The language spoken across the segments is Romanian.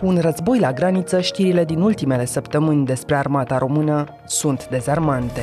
Cu un război la graniță, știrile din ultimele săptămâni despre armata română sunt dezarmante.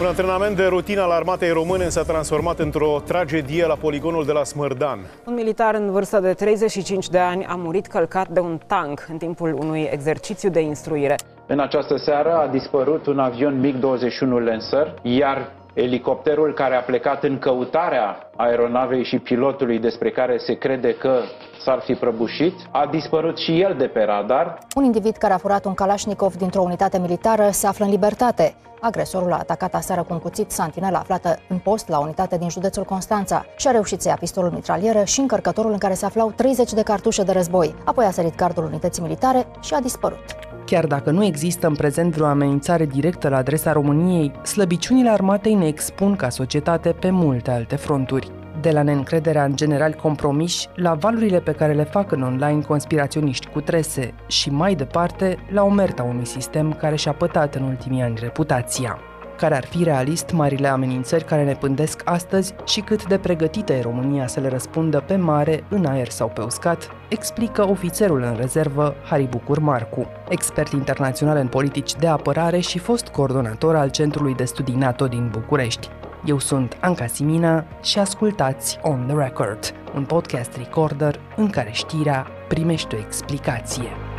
Un antrenament de rutină al armatei române s-a transformat într-o tragedie la poligonul de la Smărdan. Un militar în vârstă de 35 de ani a murit călcat de un tank în timpul unui exercițiu de instruire. În această seară a dispărut un avion MiG-21 Lancer, iar Elicopterul care a plecat în căutarea aeronavei și pilotului despre care se crede că s-ar fi prăbușit, a dispărut și el de pe radar. Un individ care a furat un Kalashnikov dintr-o unitate militară se află în libertate. Agresorul a atacat aseară cu un cuțit santinela aflată în post la unitate din județul Constanța și a reușit să ia pistolul mitralieră și încărcătorul în care se aflau 30 de cartușe de război. Apoi a sărit gardul unității militare și a dispărut. Chiar dacă nu există în prezent vreo amenințare directă la adresa României, slăbiciunile armatei ne expun ca societate pe multe alte fronturi. De la neîncrederea în general compromiși, la valurile pe care le fac în online conspiraționiști cu trese și mai departe, la omerta unui sistem care și-a pătat în ultimii ani reputația care ar fi realist marile amenințări care ne pândesc astăzi și cât de pregătită e România să le răspundă pe mare, în aer sau pe uscat, explică ofițerul în rezervă Harry Bucur Marcu, expert internațional în politici de apărare și fost coordonator al Centrului de Studii NATO din București. Eu sunt Anca Simina și ascultați On The Record, un podcast recorder în care știrea primește o explicație.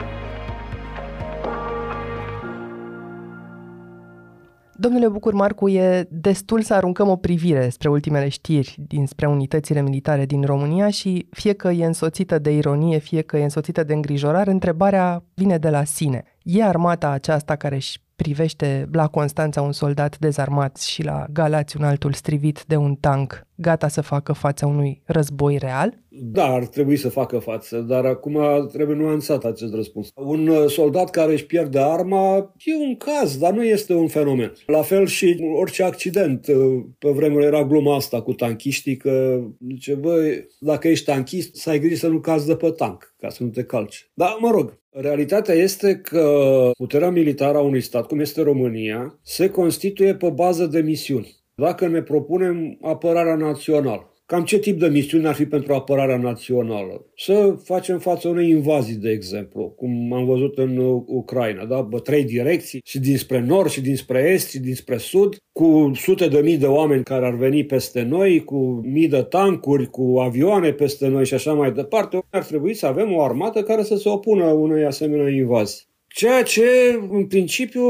Domnule Bucur Marcu, e destul să aruncăm o privire spre ultimele știri dinspre unitățile militare din România și fie că e însoțită de ironie, fie că e însoțită de îngrijorare, întrebarea vine de la sine. E armata aceasta care își privește la Constanța un soldat dezarmat și la Galați un altul strivit de un tank, gata să facă fața unui război real? Da, ar trebui să facă față, dar acum trebuie nuanțat acest răspuns. Un uh, soldat care își pierde arma e un caz, dar nu este un fenomen. La fel și orice accident. Uh, pe vremuri era gluma asta cu tanchiștii că zice, băi, dacă ești tanchist, să ai grijă să nu cazi de pe tank, ca să nu te calci. Dar, mă rog, Realitatea este că puterea militară a unui stat, cum este România, se constituie pe bază de misiuni. Dacă ne propunem apărarea națională, Cam ce tip de misiune ar fi pentru apărarea națională? Să facem față unei invazii, de exemplu, cum am văzut în Ucraina, da? Bă, trei direcții, și dinspre nord, și dinspre est, și dinspre sud, cu sute de mii de oameni care ar veni peste noi, cu mii de tancuri, cu avioane peste noi și așa mai departe. Ar trebui să avem o armată care să se opună unei asemenea invazii. Ceea ce, în principiu,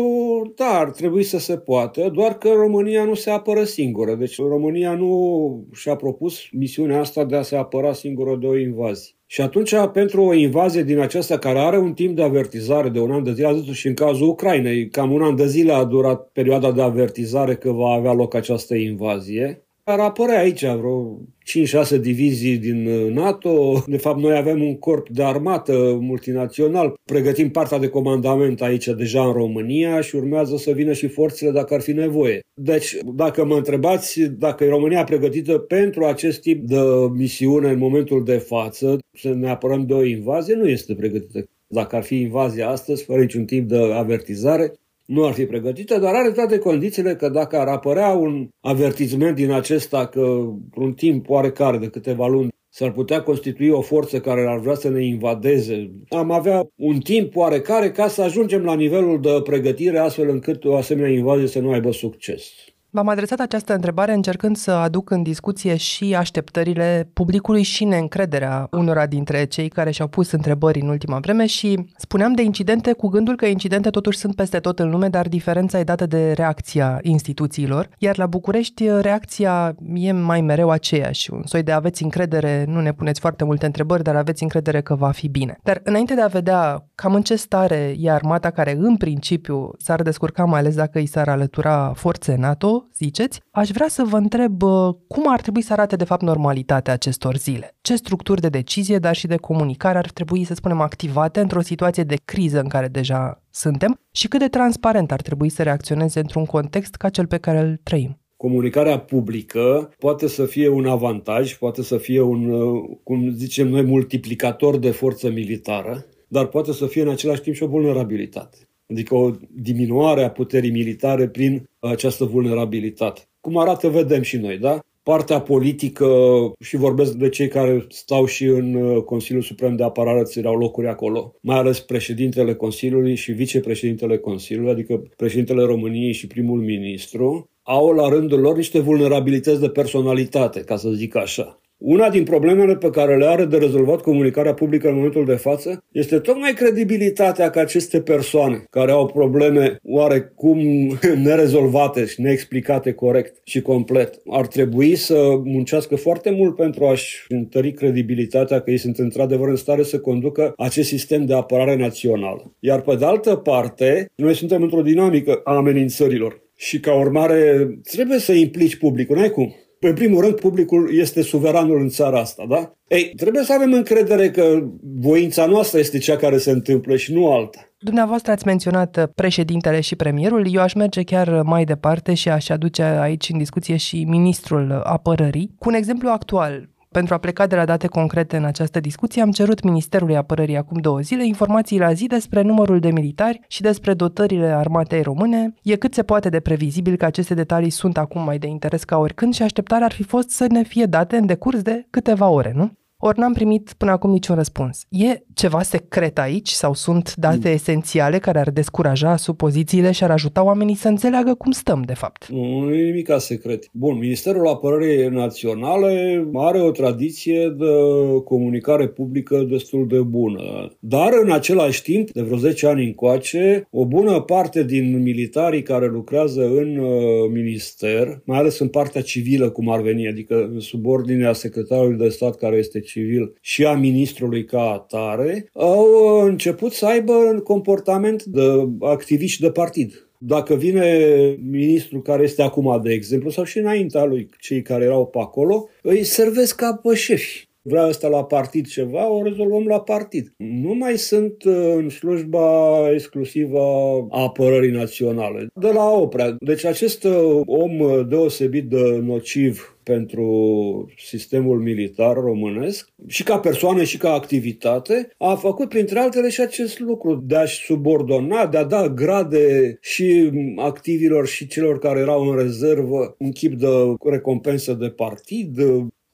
da, ar trebui să se poată, doar că România nu se apără singură. Deci România nu și-a propus misiunea asta de a se apăra singură de o invazie. Și atunci, pentru o invazie din aceasta care are un timp de avertizare de un an de zile, a zis și în cazul Ucrainei, cam un an de zile a durat perioada de avertizare că va avea loc această invazie, ar apărea aici vreo 5-6 divizii din uh, NATO. De fapt, noi avem un corp de armată multinațional. Pregătim partea de comandament aici deja în România și urmează să vină și forțele dacă ar fi nevoie. Deci, dacă mă întrebați dacă e România pregătită pentru acest tip de misiune în momentul de față, să ne apărăm de o invazie, nu este pregătită. Dacă ar fi invazia astăzi, fără niciun tip de avertizare, nu ar fi pregătită, dar are toate condițiile că dacă ar apărea un avertizment din acesta că un timp oarecare de câteva luni s-ar putea constitui o forță care ar vrea să ne invadeze. Am avea un timp oarecare ca să ajungem la nivelul de pregătire astfel încât o asemenea invazie să nu aibă succes. V-am adresat această întrebare încercând să aduc în discuție și așteptările publicului și neîncrederea unora dintre cei care și-au pus întrebări în ultima vreme și spuneam de incidente cu gândul că incidente totuși sunt peste tot în lume, dar diferența e dată de reacția instituțiilor, iar la București reacția e mai mereu aceeași, un soi de aveți încredere, nu ne puneți foarte multe întrebări, dar aveți încredere că va fi bine. Dar înainte de a vedea cam în ce stare e armata care în principiu s-ar descurca, mai ales dacă îi s-ar alătura forțe NATO, ziceți, aș vrea să vă întreb cum ar trebui să arate de fapt normalitatea acestor zile. Ce structuri de decizie, dar și de comunicare ar trebui, să spunem, activate într-o situație de criză în care deja suntem? Și cât de transparent ar trebui să reacționeze într-un context ca cel pe care îl trăim? Comunicarea publică poate să fie un avantaj, poate să fie un, cum zicem noi, multiplicator de forță militară, dar poate să fie în același timp și o vulnerabilitate adică o diminuare a puterii militare prin această vulnerabilitate. Cum arată, vedem și noi, da? partea politică și vorbesc de cei care stau și în uh, Consiliul Suprem de Apărare, ți locuri acolo, mai ales președintele Consiliului și vicepreședintele Consiliului, adică președintele României și primul ministru, au la rândul lor niște vulnerabilități de personalitate, ca să zic așa. Una din problemele pe care le are de rezolvat comunicarea publică în momentul de față este tocmai credibilitatea că aceste persoane care au probleme oarecum nerezolvate și neexplicate corect și complet ar trebui să muncească foarte mult pentru a-și întări credibilitatea că ei sunt într-adevăr în stare să conducă acest sistem de apărare națională. Iar pe de altă parte, noi suntem într-o dinamică a amenințărilor. Și ca urmare, trebuie să implici publicul, n-ai cum. În primul rând, publicul este suveranul în țara asta, da? Ei, trebuie să avem încredere că voința noastră este cea care se întâmplă și nu alta. Dumneavoastră ați menționat președintele și premierul. Eu aș merge chiar mai departe și aș aduce aici în discuție și ministrul apărării. Cu un exemplu actual, pentru a pleca de la date concrete în această discuție, am cerut Ministerului Apărării acum două zile informații la zi despre numărul de militari și despre dotările armatei române. E cât se poate de previzibil că aceste detalii sunt acum mai de interes ca oricând și așteptarea ar fi fost să ne fie date în decurs de câteva ore, nu? Ori n-am primit până acum niciun răspuns. E ceva secret aici sau sunt date mm. esențiale care ar descuraja supozițiile și ar ajuta oamenii să înțeleagă cum stăm, de fapt? Nu, nu e nimic secret. Bun, Ministerul Apărării Naționale are o tradiție de comunicare publică destul de bună. Dar, în același timp, de vreo 10 ani încoace, o bună parte din militarii care lucrează în uh, minister, mai ales în partea civilă, cum ar veni, adică în subordinea secretarului de stat care este civil și a ministrului ca atare, au început să aibă un comportament de activiști de partid. Dacă vine ministrul care este acum, de exemplu, sau și înaintea lui, cei care erau pe acolo, îi servesc ca pe șefi vrea ăsta la partid ceva, o rezolvăm la partid. Nu mai sunt uh, în slujba exclusivă a apărării naționale. De la oprea. Deci acest uh, om uh, deosebit de nociv pentru sistemul militar românesc și ca persoană și ca activitate, a făcut printre altele și acest lucru de a-și subordona, de a da grade și activilor și celor care erau în rezervă un chip de recompensă de partid,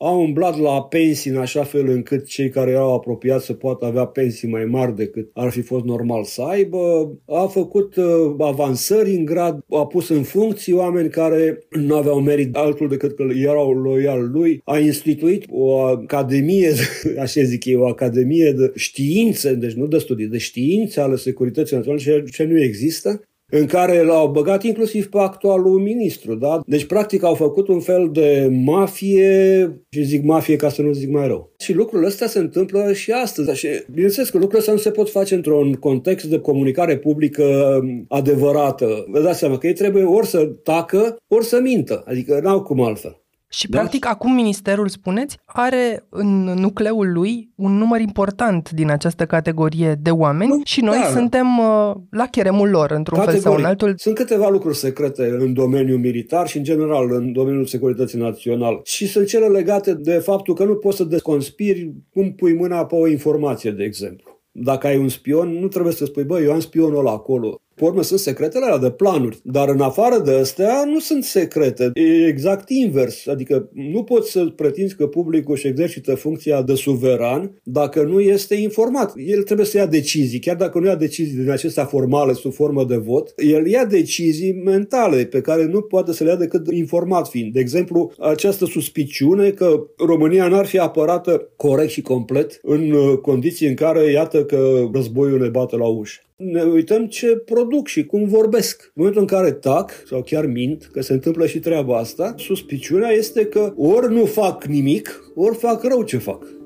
au umblat la pensii în așa fel încât cei care erau apropiați să poată avea pensii mai mari decât ar fi fost normal să aibă, a făcut uh, avansări în grad, a pus în funcții oameni care nu aveau merit altul decât că erau loial lui, a instituit o academie, așa zic eu, o academie de științe, deci nu de studii, de științe ale securității naționale, ce nu există, în care l-au băgat inclusiv pe actualul ministru. Da? Deci, practic, au făcut un fel de mafie, și zic mafie ca să nu zic mai rău. Și lucrurile astea se întâmplă și astăzi. Și, bineînțeles că lucrurile astea nu se pot face într-un context de comunicare publică adevărată. Vă dați seama că ei trebuie ori să tacă, ori să mintă. Adică n-au cum altfel. Și, da? practic, acum Ministerul, spuneți, are în nucleul lui un număr important din această categorie de oameni nu, și noi da, suntem uh, la cheremul lor, într-un Categoric. fel sau în altul. Sunt câteva lucruri secrete în domeniul militar și, în general, în domeniul securității naționale. Și sunt cele legate de faptul că nu poți să desconspiri cum pui mâna pe o informație, de exemplu. Dacă ai un spion, nu trebuie să spui, bă, eu am spionul ăla acolo. Pe urmă sunt secretele alea de planuri, dar în afară de astea nu sunt secrete. E exact invers, adică nu poți să pretinzi că publicul își exercită funcția de suveran dacă nu este informat. El trebuie să ia decizii, chiar dacă nu ia decizii din acestea formale sub formă de vot, el ia decizii mentale pe care nu poate să le ia decât informat fiind. De exemplu, această suspiciune că România n-ar fi apărată corect și complet în uh, condiții în care, iată că războiul ne bate la ușă ne uităm ce produc și cum vorbesc. În momentul în care tac sau chiar mint, că se întâmplă și treaba asta, suspiciunea este că ori nu fac nimic, ori fac rău ce fac.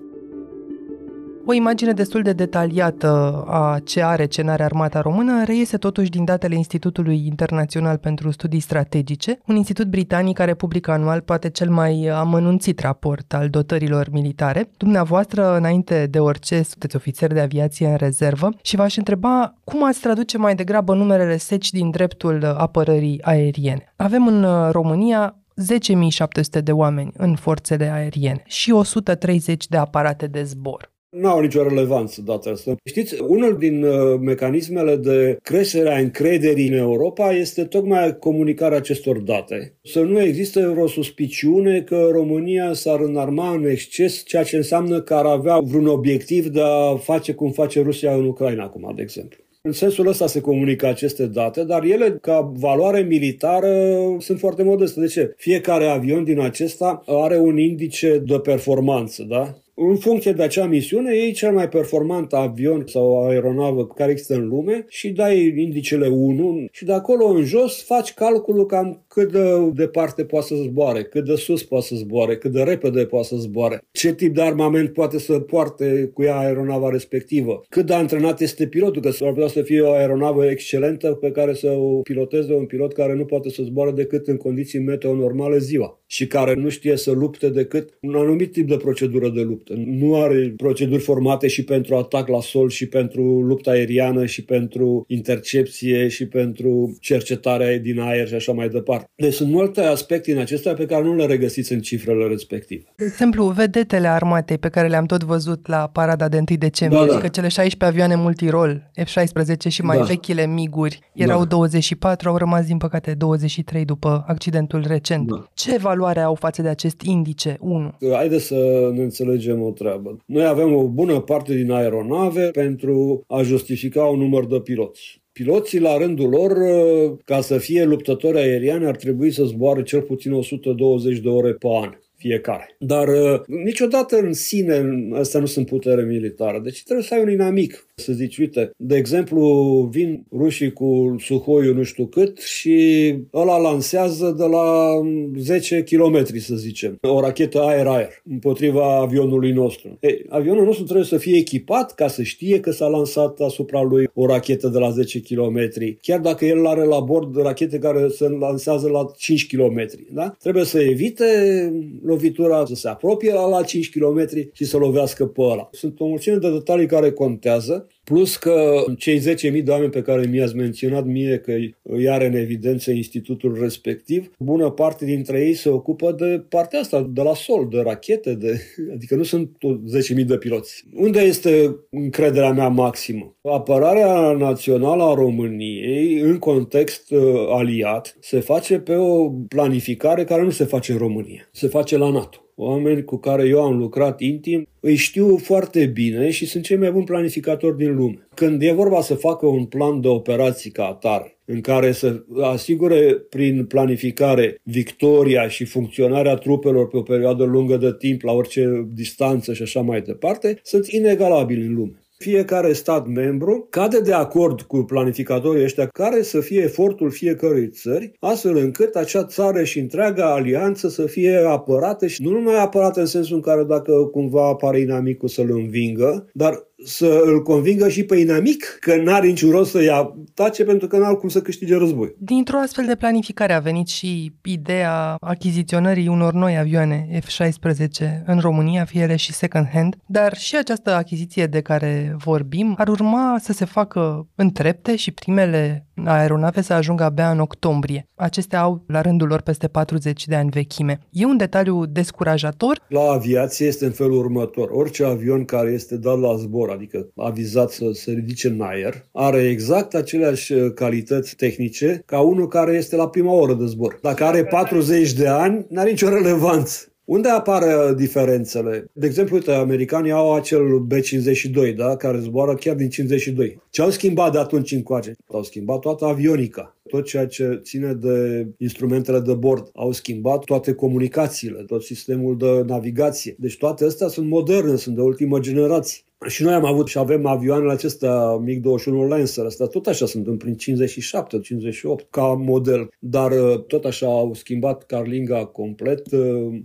O imagine destul de detaliată a ce are, ce n-are armata română reiese totuși din datele Institutului Internațional pentru Studii Strategice, un institut britanic care publică anual poate cel mai amănunțit raport al dotărilor militare. Dumneavoastră, înainte de orice, sunteți ofițer de aviație în rezervă și v-aș întreba cum ați traduce mai degrabă numerele seci din dreptul apărării aeriene. Avem în România 10.700 de oameni în forțele aeriene și 130 de aparate de zbor. Nu au nicio relevanță data asta. Știți, unul din uh, mecanismele de creștere a încrederii în Europa este tocmai comunicarea acestor date. Să nu există vreo suspiciune că România s-ar înarma în exces, ceea ce înseamnă că ar avea vreun obiectiv de a face cum face Rusia în Ucraina acum, de exemplu. În sensul ăsta se comunică aceste date, dar ele, ca valoare militară, sunt foarte modeste. De ce? Fiecare avion din acesta are un indice de performanță, da? În funcție de acea misiune, iei cel mai performant avion sau aeronavă care există în lume și dai indicele 1 și de acolo în jos faci calculul cam cât de departe poate să zboare, cât de sus poate să zboare, cât de repede poate să zboare, ce tip de armament poate să poarte cu ea aeronava respectivă, cât de antrenat este pilotul, că s-ar putea să fie o aeronavă excelentă pe care să o piloteze un pilot care nu poate să zboare decât în condiții meteo normale ziua și care nu știe să lupte decât un anumit tip de procedură de luptă. Nu are proceduri formate și pentru atac la sol și pentru lupta aeriană și pentru intercepție și pentru cercetarea din aer și așa mai departe. Deci sunt multe aspecte în acestea pe care nu le regăsiți în cifrele respective. De exemplu, vedetele armatei pe care le-am tot văzut la parada de 1 decembrie, da, da. că cele 16 avioane multirol, F-16 și mai da. vechile miguri, erau da. 24, au rămas din păcate 23 după accidentul recent. Da. Ce valoare au față de acest indice 1? Haideți să ne înțelegem o treabă. Noi avem o bună parte din aeronave pentru a justifica un număr de piloți. Piloții, la rândul lor, ca să fie luptători aeriani, ar trebui să zboare cel puțin 120 de ore pe an fiecare. Dar uh, niciodată în sine astea nu sunt putere militară. Deci trebuie să ai un inamic. Să zici, uite, de exemplu, vin rușii cu Suhoiul nu știu cât și ăla lansează de la 10 km, să zicem, o rachetă aer-aer împotriva avionului nostru. Ei, avionul nostru trebuie să fie echipat ca să știe că s-a lansat asupra lui o rachetă de la 10 km, chiar dacă el are la bord rachete care se lansează la 5 km. Da? Trebuie să evite lovitura să se apropie la, la 5 km și să lovească pe ăla. Sunt o mulțime de detalii care contează Plus că cei 10.000 de oameni pe care mi-ați menționat mie că îi are în evidență institutul respectiv, bună parte dintre ei se ocupă de partea asta, de la sol, de rachete, de, adică nu sunt 10.000 de piloți. Unde este încrederea mea maximă? Apărarea națională a României în context uh, aliat se face pe o planificare care nu se face în România, se face la NATO oameni cu care eu am lucrat intim, îi știu foarte bine și sunt cei mai buni planificatori din lume. Când e vorba să facă un plan de operații ca atare, în care să asigure prin planificare victoria și funcționarea trupelor pe o perioadă lungă de timp, la orice distanță și așa mai departe, sunt inegalabili în lume fiecare stat membru cade de acord cu planificatorii ăștia care să fie efortul fiecărui țări, astfel încât acea țară și întreaga alianță să fie apărată și nu numai apărată în sensul în care dacă cumva apare inamicul să-l învingă, dar să îl convingă și pe inamic că n-are niciun rost să ia tace pentru că n-au cum să câștige război. Dintr-o astfel de planificare a venit și ideea achiziționării unor noi avioane F-16 în România, fie ele și second hand, dar și această achiziție de care vorbim ar urma să se facă în trepte și primele aeronave să ajungă abia în octombrie. Acestea au la rândul lor peste 40 de ani vechime. E un detaliu descurajator? La aviație este în felul următor. Orice avion care este dat la zbor adică avizat să se ridice în aer, are exact aceleași uh, calități tehnice ca unul care este la prima oră de zbor. Dacă are 40 de ani, n-are nicio relevanță. Unde apar uh, diferențele? De exemplu, uite, americanii au acel B-52, da? care zboară chiar din 52. Ce au schimbat de atunci încoace? Au schimbat toată avionica, tot ceea ce ține de instrumentele de bord. Au schimbat toate comunicațiile, tot sistemul de navigație. Deci toate astea sunt moderne, sunt de ultimă generație. Și noi am avut și avem avioanele acestea MiG-21 Lancer, astea tot așa sunt în prin 57, 58 ca model, dar uh, tot așa au schimbat carlinga complet, uh,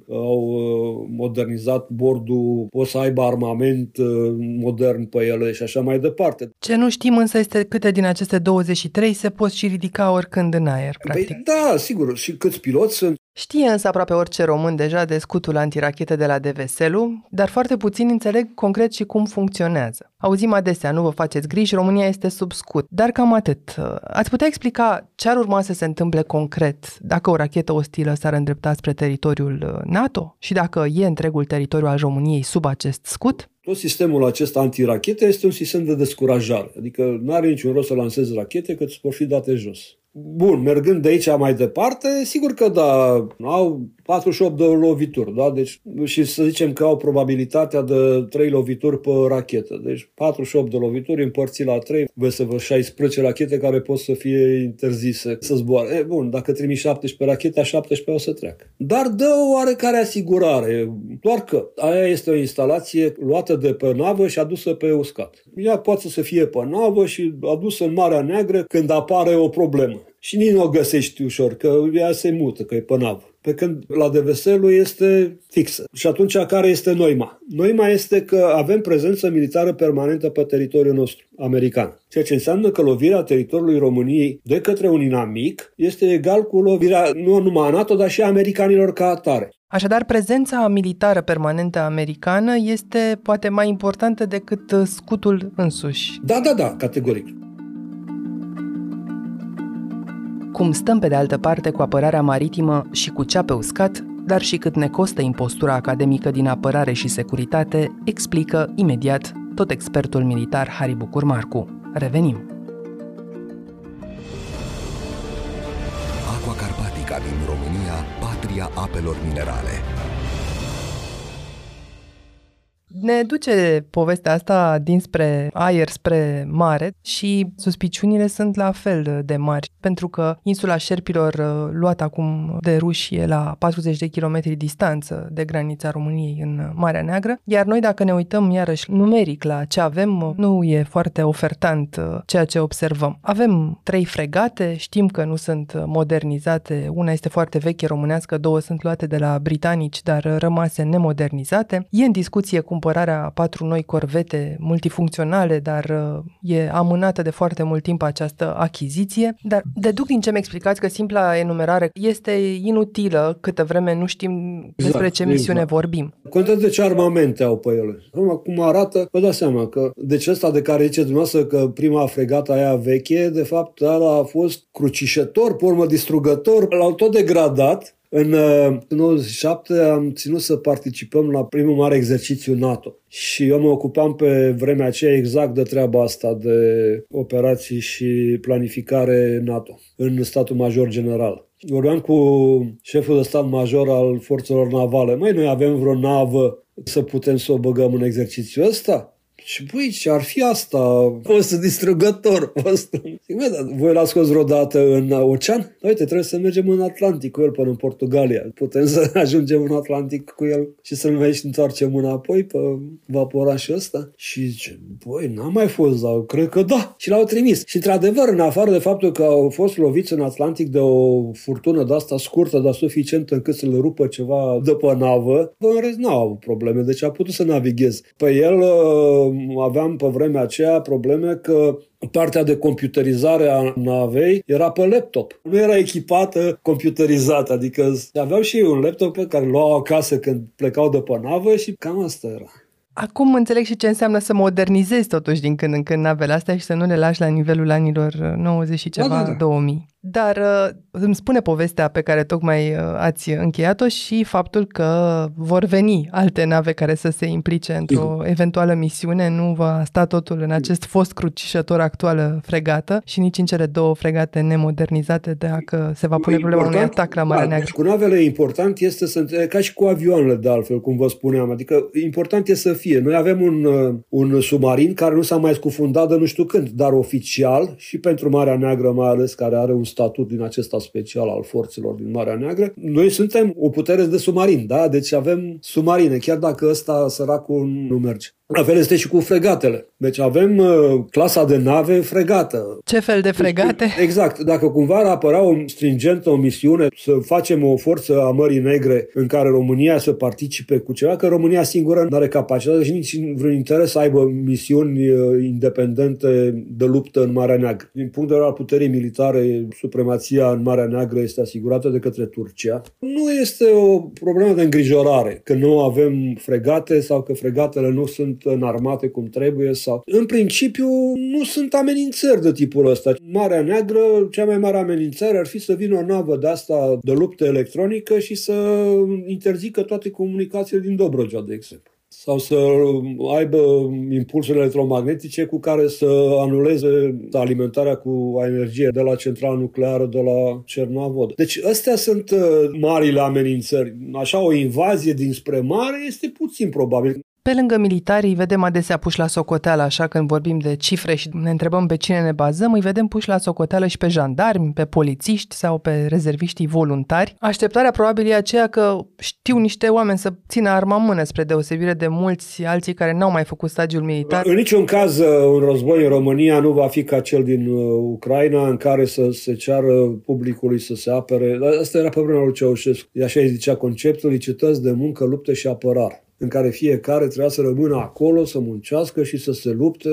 au uh, modernizat bordul, poți să aibă armament modern pe ele și așa mai departe. Ce nu știm însă este câte din aceste 23 se pot și ridica oricând în aer, păi practic. Păi, da, sigur, și câți piloți sunt. Știe însă aproape orice român deja de scutul antirachete de la Deveselu, dar foarte puțin înțeleg concret și cum funcționează. Auzim adesea, nu vă faceți griji, România este sub scut. Dar cam atât. Ați putea explica ce ar urma să se întâmple concret dacă o rachetă ostilă s-ar îndrepta spre teritoriul uh, NATO și dacă e întregul teritoriu al României sub acest scut? Tot sistemul acesta antirachete este un sistem de descurajare. Adică nu are niciun rost să lansezi rachete că îți vor fi date jos. Bun, mergând de aici mai departe, sigur că da, au 48 de lovituri, da? Deci, și să zicem că au probabilitatea de 3 lovituri pe rachetă. Deci 48 de lovituri împărțit la 3, vă să vă 16 rachete care pot să fie interzise să zboare. E, bun, dacă trimiți 17 rachete, a 17 o să treacă. Dar dă o oarecare asigurare, doar că aia este o instalație luată de pe navă și adusă pe uscat. Ea poate să fie pe navă și adusă în Marea Neagră când apare o problemă. Și nici nu o găsești ușor, că ea se mută, că e pe navă pe când la DVS-ul este fixă. Și atunci care este noima? Noima este că avem prezență militară permanentă pe teritoriul nostru, american. Ceea ce înseamnă că lovirea teritoriului României de către un inamic este egal cu lovirea nu numai a NATO, dar și a americanilor ca atare. Așadar, prezența militară permanentă americană este poate mai importantă decât scutul însuși. Da, da, da, categoric. Cum stăm pe de altă parte cu apărarea maritimă și cu cea pe uscat, dar și cât ne costă impostura academică din apărare și securitate, explică imediat tot expertul militar Harry Bucur Marcu. Revenim. Aqua Carpatica din România, patria apelor minerale. Ne duce povestea asta dinspre aer spre mare și suspiciunile sunt la fel de mari, pentru că insula Șerpilor, uh, luată acum de ruși, e la 40 de kilometri distanță de granița României în Marea Neagră, iar noi dacă ne uităm iarăși numeric la ce avem, uh, nu e foarte ofertant uh, ceea ce observăm. Avem trei fregate, știm că nu sunt modernizate, una este foarte veche românească, două sunt luate de la britanici, dar rămase nemodernizate. E în discuție cum cumpărarea patru noi corvete multifuncționale, dar uh, e amânată de foarte mult timp această achiziție. Dar deduc din ce mi explicați că simpla enumerare este inutilă câtă vreme nu știm exact, despre ce misiune exact. vorbim. Contează de ce armamente au pe ele. Acum, cum arată, vă dați seama că deci ăsta de care ziceți dumneavoastră că prima fregată aia veche, de fapt, ăla a fost crucișător, pe urmă distrugător, l-au tot degradat în 97 uh, am ținut să participăm la primul mare exercițiu NATO și eu mă ocupam pe vremea aceea exact de treaba asta de operații și planificare NATO în statul major general. Vorbeam cu șeful de stat major al forțelor navale. Mai noi avem vreo navă să putem să o băgăm în exercițiul ăsta? Și băi, ce ar fi asta? Fost distrugător. Fost... Zic, mă, dar voi l-ați scos vreodată în ocean? Uite, trebuie să mergem în Atlantic cu el până în Portugalia. Putem să ajungem în Atlantic cu el și să-l mai și întoarcem înapoi pe vaporașul ăsta? Și zice, băi, n-am mai fost, dar cred că da. Și l-au trimis. Și într-adevăr, în afară de faptul că au fost loviți în Atlantic de o furtună de asta scurtă, dar suficientă încât să le rupă ceva de pe navă, în rest n-au avut probleme, deci a putut să navigheze. Pe el aveam pe vremea aceea probleme că partea de computerizare a navei era pe laptop. Nu era echipată computerizată, adică aveau și ei un laptop pe care luau acasă când plecau de pe navă și cam asta era. Acum înțeleg și ce înseamnă să modernizezi totuși din când în când navele astea și să nu le lași la nivelul anilor 90 și ceva, da, da, da. 2000. Dar uh, îmi spune povestea pe care tocmai uh, ați încheiat-o și faptul că vor veni alte nave care să se implice într-o eventuală misiune. Nu va sta totul în acest fost crucișător actuală fregată și nici în cele două fregate nemodernizate dacă se va pune problema unui atac la Marea da, Neagră. Cu navele important este să, ca și cu avioanele de altfel, cum vă spuneam, adică important este să fie. Noi avem un, uh, un submarin care nu s-a mai scufundat de nu știu când, dar oficial și pentru Marea Neagră mai ales, care are un statut din acesta special al forțelor din Marea Neagră. Noi suntem o putere de submarin, da? Deci avem submarine, chiar dacă ăsta săracul nu merge. La fel este și cu fregatele. Deci avem uh, clasa de nave fregată. Ce fel de fregate? Exact. Dacă cumva ar apărea o stringentă o misiune să facem o forță a Mării Negre în care România să participe cu ceva, că România singură nu are capacitate și nici vreun interes să aibă misiuni uh, independente de luptă în Marea Neagră. Din punct de vedere al puterii militare, supremația în Marea Neagră este asigurată de către Turcia. Nu este o problemă de îngrijorare că nu avem fregate sau că fregatele nu sunt sunt înarmate cum trebuie sau... În principiu, nu sunt amenințări de tipul ăsta. Marea Neagră, cea mai mare amenințare ar fi să vină o navă de asta de luptă electronică și să interzică toate comunicațiile din Dobrogea, de exemplu. Sau să aibă impulsuri electromagnetice cu care să anuleze alimentarea cu energie de la centrala nucleară de la Cernavod. Deci astea sunt uh, marile amenințări. Așa o invazie dinspre mare este puțin probabil. Pe lângă militarii îi vedem adesea puși la socoteală, așa când vorbim de cifre și ne întrebăm pe cine ne bazăm, îi vedem puși la socoteală și pe jandarmi, pe polițiști sau pe rezerviștii voluntari. Așteptarea probabil e aceea că știu niște oameni să țină arma în mână, spre deosebire de mulți alții care n-au mai făcut stagiul militar. În niciun caz, uh, un război în România nu va fi ca cel din uh, Ucraina, în care să se ceară publicului să se apere. Asta era pe vremea lui Ceaușescu. Așa îi zicea conceptul, licități de muncă, luptă și apărare în care fiecare trebuia să rămână acolo, să muncească și să se lupte,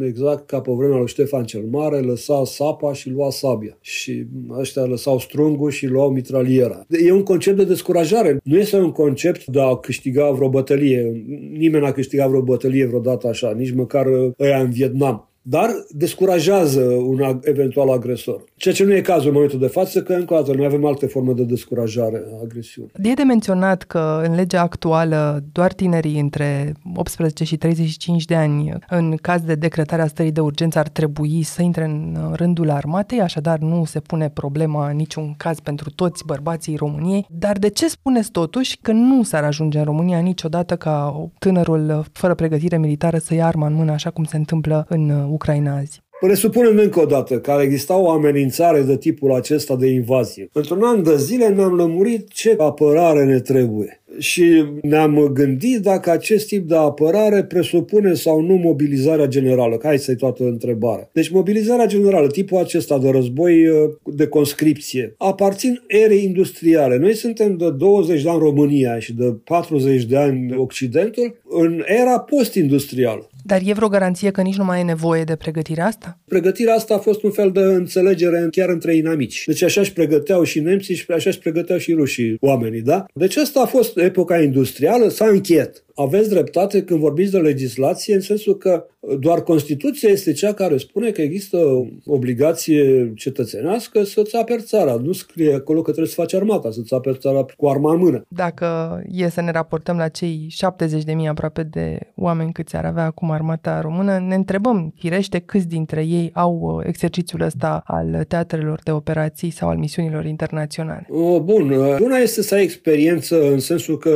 exact ca pe vremea lui Ștefan cel Mare, lăsa sapa și lua sabia. Și ăștia lăsau strungul și luau mitraliera. E un concept de descurajare. Nu este un concept de a câștiga vreo bătălie. Nimeni n-a câștigat vreo bătălie vreodată așa, nici măcar ăia în Vietnam dar descurajează un eventual agresor. Ceea ce nu e cazul în momentul de față, că încă o dată noi avem alte forme de descurajare a agresiunii. E de menționat că în legea actuală doar tinerii între 18 și 35 de ani, în caz de decretare a stării de urgență, ar trebui să intre în rândul armatei, așadar nu se pune problema în niciun caz pentru toți bărbații României. Dar de ce spuneți totuși că nu s-ar ajunge în România niciodată ca tânărul fără pregătire militară să ia arma în mână, așa cum se întâmplă în Ucraina azi. Presupunem încă o dată că ar exista o amenințare de tipul acesta de invazie. Într-un an de zile ne-am lămurit ce apărare ne trebuie și ne-am gândit dacă acest tip de apărare presupune sau nu mobilizarea generală. Hai să-i toată întrebarea. Deci mobilizarea generală, tipul acesta de război uh, de conscripție, aparțin erei industriale. Noi suntem de 20 de ani România și de 40 de ani Occidentul în era post-industrială. Dar e vreo garanție că nici nu mai e nevoie de pregătirea asta? Pregătirea asta a fost un fel de înțelegere chiar între inamici. Deci așa își pregăteau și nemții și așa își pregăteau și rușii oamenii, da? Deci asta a fost epoca industrială, s-a încheiat aveți dreptate când vorbiți de legislație, în sensul că doar Constituția este cea care spune că există obligație cetățenească să-ți aperți țara. Nu scrie acolo că trebuie să faci armata, să-ți aperți țara cu arma în mână. Dacă e să ne raportăm la cei 70 de mii aproape de oameni câți ar avea acum armata română, ne întrebăm, firește, câți dintre ei au exercițiul ăsta al teatrelor de operații sau al misiunilor internaționale? O, bun, una este să ai experiență în sensul că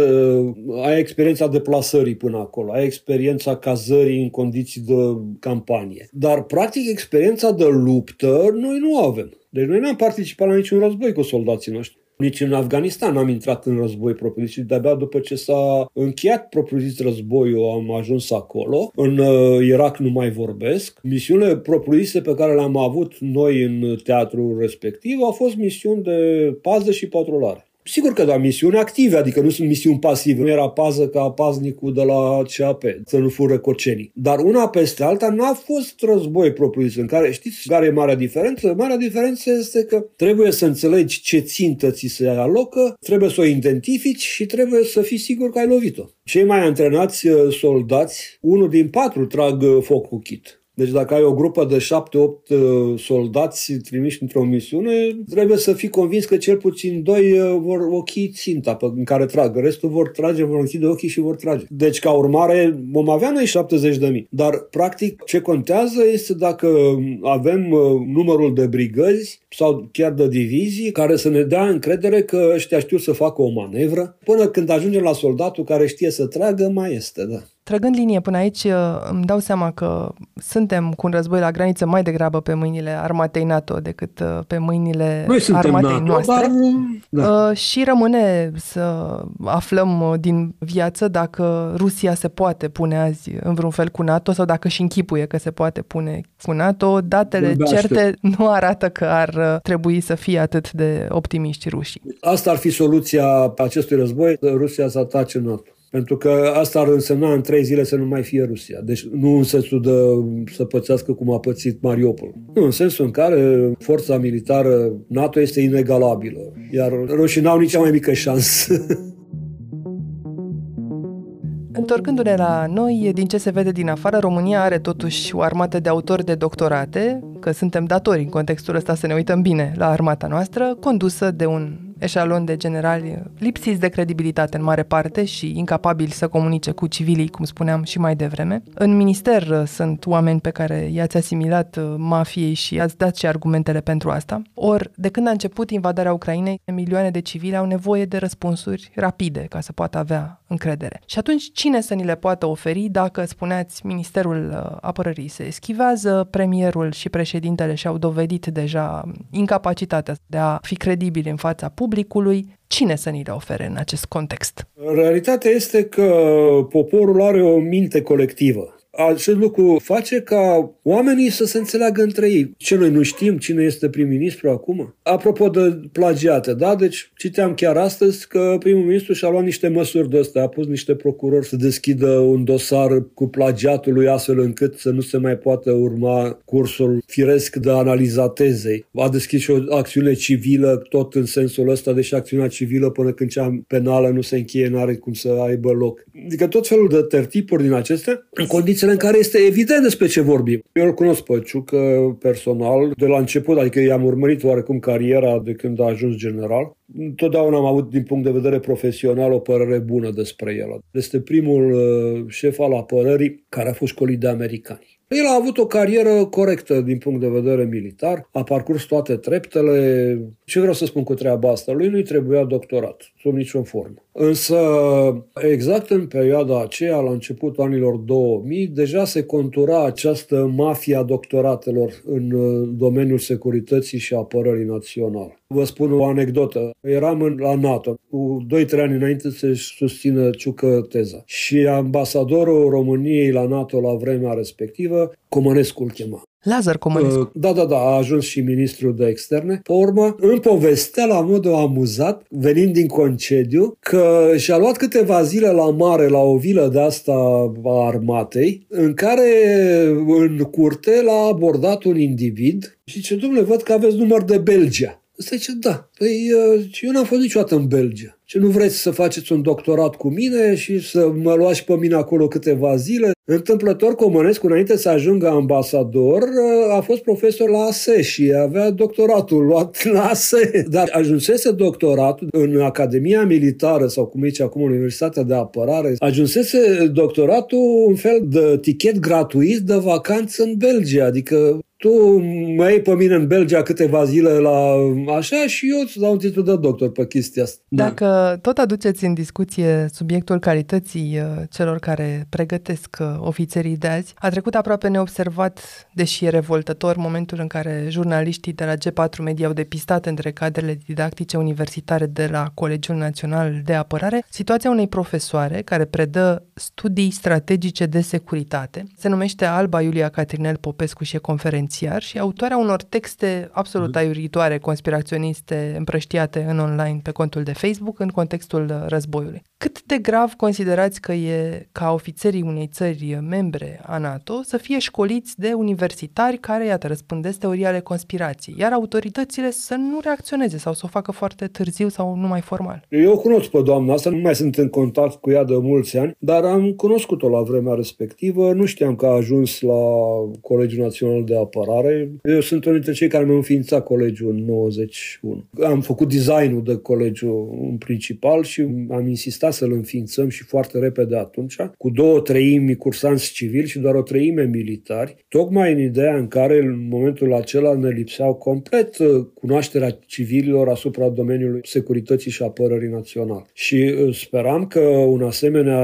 ai experiența de deplasării până acolo, ai experiența cazării în condiții de campanie. Dar, practic, experiența de luptă noi nu avem. Deci noi n-am participat la niciun război cu soldații noștri. Nici în Afganistan n-am intrat în război propriu-zis și de-abia după ce s-a încheiat propriu-zis războiul am ajuns acolo. În uh, Irak nu mai vorbesc. Misiunile propriu pe care le-am avut noi în teatrul respectiv au fost misiuni de pază și patrulare. Sigur că da, misiuni active, adică nu sunt misiuni pasive. Nu era pază ca paznicul de la CAP, să nu fură cocenii. Dar una peste alta n-a fost război propriu în care știți care e marea diferență? Marea diferență este că trebuie să înțelegi ce țintă ți se alocă, trebuie să o identifici și trebuie să fii sigur că ai lovit-o. Cei mai antrenați uh, soldați, unul din patru trag uh, foc cu kit. Deci dacă ai o grupă de 7-8 uh, soldați trimiși într-o misiune, trebuie să fii convins că cel puțin doi uh, vor ochi ținta pe, în care trag. Restul vor trage, vor închide ochii și vor trage. Deci ca urmare vom avea noi 70 de mii. Dar practic ce contează este dacă avem uh, numărul de brigăzi sau chiar de divizii care să ne dea încredere că ăștia știu să facă o manevră. Până când ajungem la soldatul care știe să tragă, mai este, da. Trăgând linie până aici, uh, îmi dau seama că suntem cu un război la graniță mai degrabă pe mâinile armatei NATO decât uh, pe mâinile Noi armatei NATO, noastre. Dar, da. Uh, și rămâne să aflăm din viață dacă Rusia se poate pune azi în vreun fel cu NATO sau dacă și închipuie că se poate pune cu NATO. Datele certe nu arată că ar trebui să fie atât de optimiști rușii. Asta ar fi soluția acestui război, Rusia să atace NATO. Pentru că asta ar însemna în trei zile să nu mai fie Rusia. Deci nu în sensul de să pățească cum a pățit Mariupol. Nu, în sensul în care forța militară NATO este inegalabilă. Iar rușii n-au nici mai mică șansă. Întorcându-ne la noi, din ce se vede din afară, România are totuși o armată de autori de doctorate, că suntem datori în contextul ăsta să ne uităm bine la armata noastră, condusă de un eșalon de generali lipsiți de credibilitate în mare parte și incapabili să comunice cu civilii, cum spuneam și mai devreme. În minister sunt oameni pe care i-ați asimilat mafiei și ați dat și argumentele pentru asta. Ori, de când a început invadarea Ucrainei, milioane de civili au nevoie de răspunsuri rapide ca să poată avea încredere. Și atunci, cine să ni le poată oferi dacă, spuneați, Ministerul uh, Apărării se eschivează, premierul și președintele și-au dovedit deja incapacitatea de a fi credibili în fața publicului, Cine să ni le ofere în acest context? Realitatea este că poporul are o minte colectivă acest lucru face ca oamenii să se înțeleagă între ei. Ce noi nu știm, cine este prim-ministru acum? Apropo de plagiate, da? Deci citeam chiar astăzi că primul ministru și-a luat niște măsuri de astea, a pus niște procurori să deschidă un dosar cu plagiatul lui astfel încât să nu se mai poată urma cursul firesc de analiza tezei. A deschis și o acțiune civilă tot în sensul ăsta, deși acțiunea civilă până când cea penală nu se încheie, nu are cum să aibă loc. Adică tot felul de tertipuri din acestea, în condițiile în care este evident despre ce vorbim. Eu îl cunosc pe Ciucă personal de la început, adică i-am urmărit oarecum cariera de când a ajuns general. Totdeauna am avut din punct de vedere profesional o părere bună despre el. Este primul uh, șef al apărării care a fost școlit de americani. El a avut o carieră corectă din punct de vedere militar, a parcurs toate treptele. Ce vreau să spun cu treaba asta? Lui nu-i trebuia doctorat, sub niciun formă. Însă, exact în perioada aceea, la începutul anilor 2000, deja se contura această mafia doctoratelor în uh, domeniul securității și apărării naționale. Vă spun o anecdotă. Eram la NATO, cu 2-3 ani înainte să-și susțină Ciucă teza. Și ambasadorul României la NATO la vremea respectivă, Comănescu îl chema. Lazar Comănescu. Uh, da, da, da, a ajuns și ministrul de externe. Pe urmă, îmi povestea la modul amuzat, venind din concediu, că și-a luat câteva zile la mare, la o vilă de asta a armatei, în care în curte l-a abordat un individ și ce domnule, văd că aveți număr de Belgia. Ăsta zice, da. Păi uh, eu n-am fost niciodată în Belgia. Ce nu vreți să faceți un doctorat cu mine și să mă luați pe mine acolo câteva zile? Întâmplător, Comănescu, înainte să ajungă ambasador, uh, a fost profesor la ASE și avea doctoratul luat la ASE. Dar ajunsese doctoratul în Academia Militară sau cum e acum Universitatea de Apărare, ajunsese doctoratul un fel de tichet gratuit de vacanță în Belgia. Adică tu mai ai pe mine în Belgia câteva zile la așa și eu îți dau un titlu de doctor pe chestia asta. Dacă tot aduceți în discuție subiectul calității uh, celor care pregătesc uh, ofițerii de azi, a trecut aproape neobservat, deși e revoltător, momentul în care jurnaliștii de la G4 Media au depistat între cadrele didactice universitare de la Colegiul Național de Apărare situația unei profesoare care predă studii strategice de securitate. Se numește Alba Iulia Catrinel Popescu și e conferență penitenciar și autoarea unor texte absolut mhm. aiuritoare, conspiraționiste, împrăștiate în online pe contul de Facebook în contextul războiului. Cât de grav considerați că e ca ofițerii unei țări membre a NATO să fie școliți de universitari care, iată, răspândesc teorii ale conspirației, iar autoritățile să nu reacționeze sau să o facă foarte târziu sau numai formal? Eu cunosc pe doamna asta, nu mai sunt în contact cu ea de mulți ani, dar am cunoscut-o la vremea respectivă, nu știam că a ajuns la Colegiul Național de Apărare apărare. Eu sunt unul dintre cei care mi-au înființat colegiul în 91. Am făcut designul de colegiu în principal și am insistat să-l înființăm și foarte repede atunci, cu două treimi cursanți civili și doar o treime militari, tocmai în ideea în care în momentul acela ne lipseau complet uh, cunoașterea civililor asupra domeniului securității și apărării naționale. Și uh, speram că un asemenea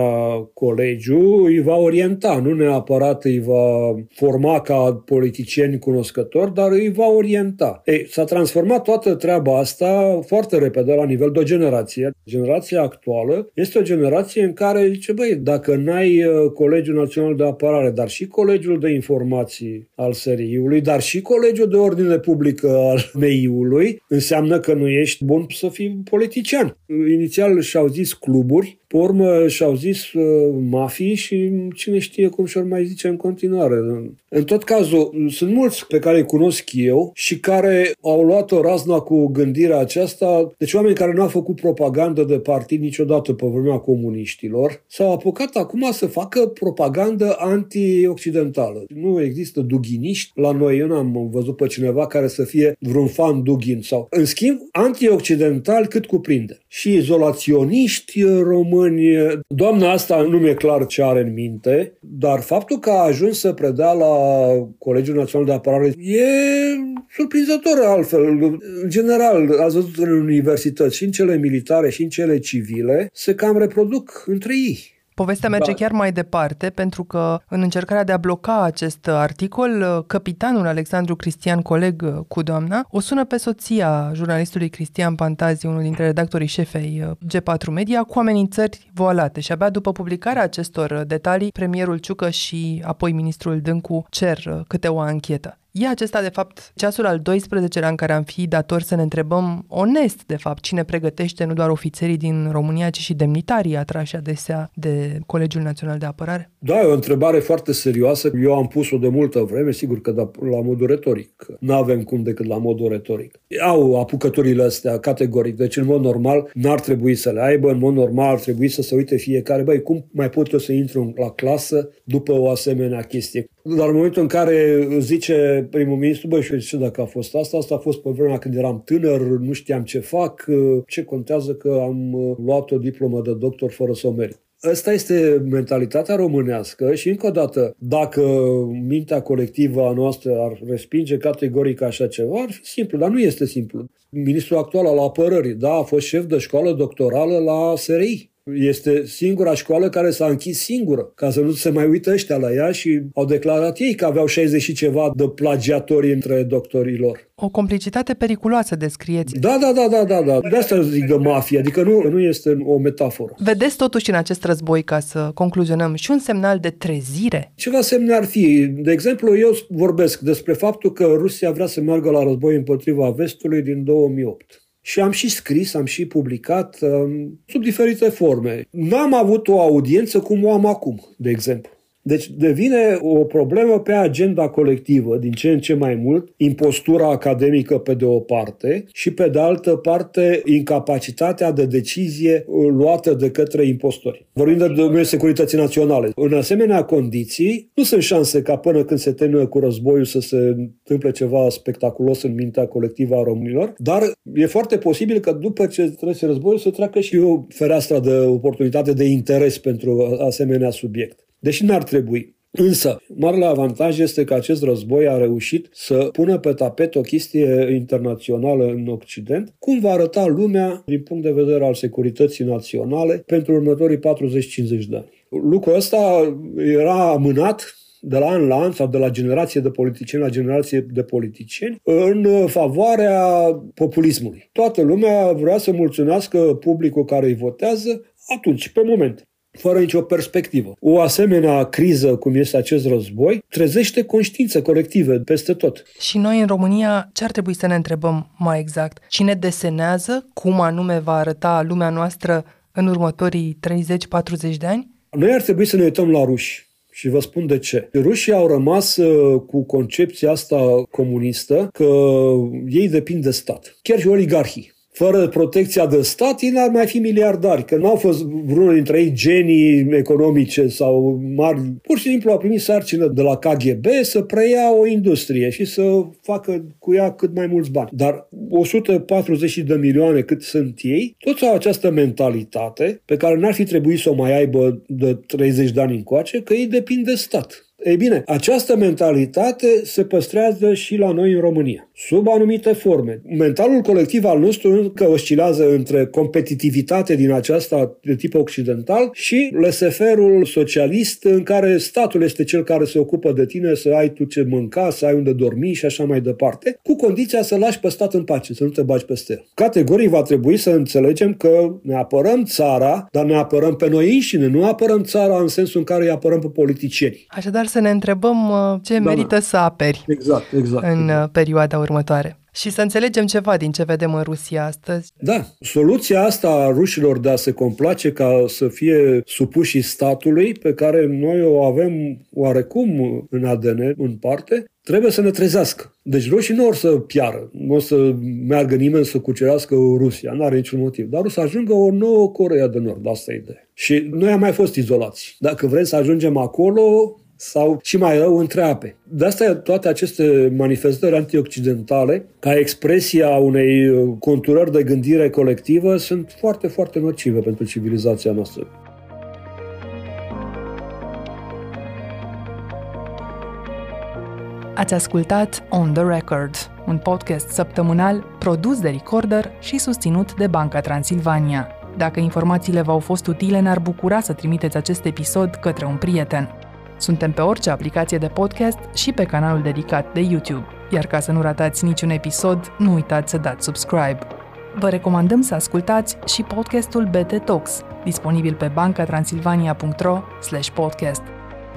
colegiu îi va orienta, nu neapărat îi va forma ca politicieni politicieni cunoscători, dar îi va orienta. Ei, s-a transformat toată treaba asta foarte repede la nivel de o generație. Generația actuală este o generație în care zice, băi, dacă n-ai uh, Colegiul Național de Apărare, dar și Colegiul de Informații al SRI-ului, dar și Colegiul de Ordine Publică al MEI-ului, înseamnă că nu ești bun să fii politician. Inițial și-au zis cluburi, Pe urmă și-au zis uh, mafii și cine știe cum și-or mai zice în continuare. În tot cazul, sunt mulți pe care îi cunosc eu și care au luat-o razna cu gândirea aceasta, deci oameni care nu au făcut propagandă de partid niciodată pe vremea comuniștilor, s-au apucat acum să facă propagandă anti-occidentală. Nu există dughiniști la noi, eu n-am văzut pe cineva care să fie vreun fan dughin sau, în schimb, anti-occidental cât cuprinde. Și izolaționiști români, doamna asta nu mi-e clar ce are în minte, dar faptul că a ajuns să predea la Colegiul Național de Apărare e surprinzător altfel. În general, ați văzut în universități, și în cele militare, și în cele civile, se cam reproduc între ei. Povestea merge da. chiar mai departe, pentru că în încercarea de a bloca acest articol, capitanul Alexandru Cristian, coleg cu doamna, o sună pe soția jurnalistului Cristian Pantazi, unul dintre redactorii șefei G4 Media, cu amenințări voalate. Și abia după publicarea acestor detalii, premierul Ciucă și apoi ministrul Dâncu cer câte o anchetă. E acesta, de fapt, ceasul al 12-lea în care am fi dator să ne întrebăm onest, de fapt, cine pregătește nu doar ofițerii din România, ci și demnitarii atrași adesea de Colegiul Național de Apărare? Da, e o întrebare foarte serioasă. Eu am pus-o de multă vreme, sigur că da, la modul retoric. Nu avem cum decât la modul retoric. Au apucăturile astea categoric, deci în mod normal n-ar trebui să le aibă, în mod normal ar trebui să se uite fiecare, băi, cum mai pot eu să intru la clasă după o asemenea chestie? Dar în momentul în care zice primul ministru, băi, și ce dacă a fost asta? Asta a fost pe vremea când eram tânăr, nu știam ce fac, ce contează că am luat o diplomă de doctor fără să o merit. Asta este mentalitatea românească și, încă o dată, dacă mintea colectivă a noastră ar respinge categoric așa ceva, ar fi simplu, dar nu este simplu. Ministrul actual al apărării, da, a fost șef de școală doctorală la SRI. Este singura școală care s-a închis singură, ca să nu se mai uită ăștia la ea și au declarat ei că aveau 60 și ceva de plagiatori între doctorii lor. O complicitate periculoasă descrieți. Da, da, da, da, da, da. De asta zic de mafie, adică nu, nu este o metaforă. Vedeți totuși în acest război, ca să concluzionăm, și un semnal de trezire? Ceva semne ar fi. De exemplu, eu vorbesc despre faptul că Rusia vrea să meargă la război împotriva vestului din 2008. Și am și scris, am și publicat um, sub diferite forme. N-am avut o audiență cum o am acum, de exemplu. Deci devine o problemă pe agenda colectivă, din ce în ce mai mult, impostura academică pe de o parte și pe de altă parte incapacitatea de decizie luată de către impostori. Vorbim de domeniul securității naționale. În asemenea condiții, nu sunt șanse ca până când se termină cu războiul să se întâmple ceva spectaculos în mintea colectivă a românilor, dar e foarte posibil că după ce trece războiul să treacă și o fereastră de oportunitate de interes pentru asemenea subiect deși n-ar trebui. Însă, marele avantaj este că acest război a reușit să pună pe tapet o chestie internațională în Occident, cum va arăta lumea din punct de vedere al securității naționale pentru următorii 40-50 de ani. Lucrul ăsta era amânat de la an la an sau de la generație de politicieni la generație de politicieni în favoarea populismului. Toată lumea vrea să mulțumească publicul care îi votează atunci, pe moment fără nicio perspectivă. O asemenea criză, cum este acest război, trezește conștiințe colective peste tot. Și noi în România ce ar trebui să ne întrebăm mai exact? Cine desenează cum anume va arăta lumea noastră în următorii 30-40 de ani? Noi ar trebui să ne uităm la ruși. Și vă spun de ce. Rușii au rămas uh, cu concepția asta comunistă că ei depind de stat. Chiar și oligarhii fără protecția de stat, ei n-ar mai fi miliardari, că n-au fost vreunul dintre ei genii economice sau mari. Pur și simplu au primit sarcină de la KGB să preia o industrie și să facă cu ea cât mai mulți bani. Dar 140 de milioane cât sunt ei, toți au această mentalitate pe care n-ar fi trebuit să o mai aibă de 30 de ani încoace, că ei depind de stat. Ei bine, această mentalitate se păstrează și la noi în România, sub anumite forme. Mentalul colectiv al nostru încă oscilează între competitivitate din aceasta de tip occidental și leseferul socialist în care statul este cel care se ocupă de tine să ai tu ce mânca, să ai unde dormi și așa mai departe, cu condiția să lași pe stat în pace, să nu te bagi peste el. Categoric va trebui să înțelegem că ne apărăm țara, dar ne apărăm pe noi înșine, nu apărăm țara în sensul în care îi apărăm pe politicieni. Așadar, să ne întrebăm uh, ce da, merită da. să aperi exact, exact, în exact. perioada următoare. Și să înțelegem ceva din ce vedem în Rusia astăzi. Da, soluția asta a rușilor de a se complace ca să fie supuși statului, pe care noi o avem oarecum în ADN, în parte, trebuie să ne trezească. Deci rușii nu or să piară, nu o să meargă nimeni să cucerească Rusia, nu are niciun motiv, dar o să ajungă o nouă Corea de Nord, asta e ideea. Și noi am mai fost izolați. Dacă vrem să ajungem acolo, sau și mai rău între ape. De asta toate aceste manifestări antioccidentale, ca expresia unei uh, conturări de gândire colectivă, sunt foarte, foarte nocive pentru civilizația noastră. Ați ascultat On The Record, un podcast săptămânal produs de Recorder și susținut de Banca Transilvania. Dacă informațiile v-au fost utile, ne-ar bucura să trimiteți acest episod către un prieten. Suntem pe orice aplicație de podcast și pe canalul dedicat de YouTube. Iar ca să nu ratați niciun episod, nu uitați să dați subscribe. Vă recomandăm să ascultați și podcastul BT Talks, disponibil pe bancatransilvania.ro podcast.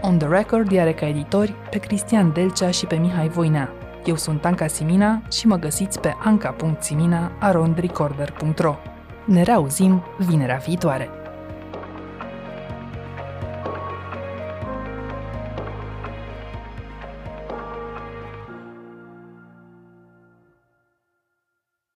On the Record are ca editori pe Cristian Delcea și pe Mihai Voinea. Eu sunt Anca Simina și mă găsiți pe anca.simina.arondrecorder.ro Ne reauzim vinerea viitoare!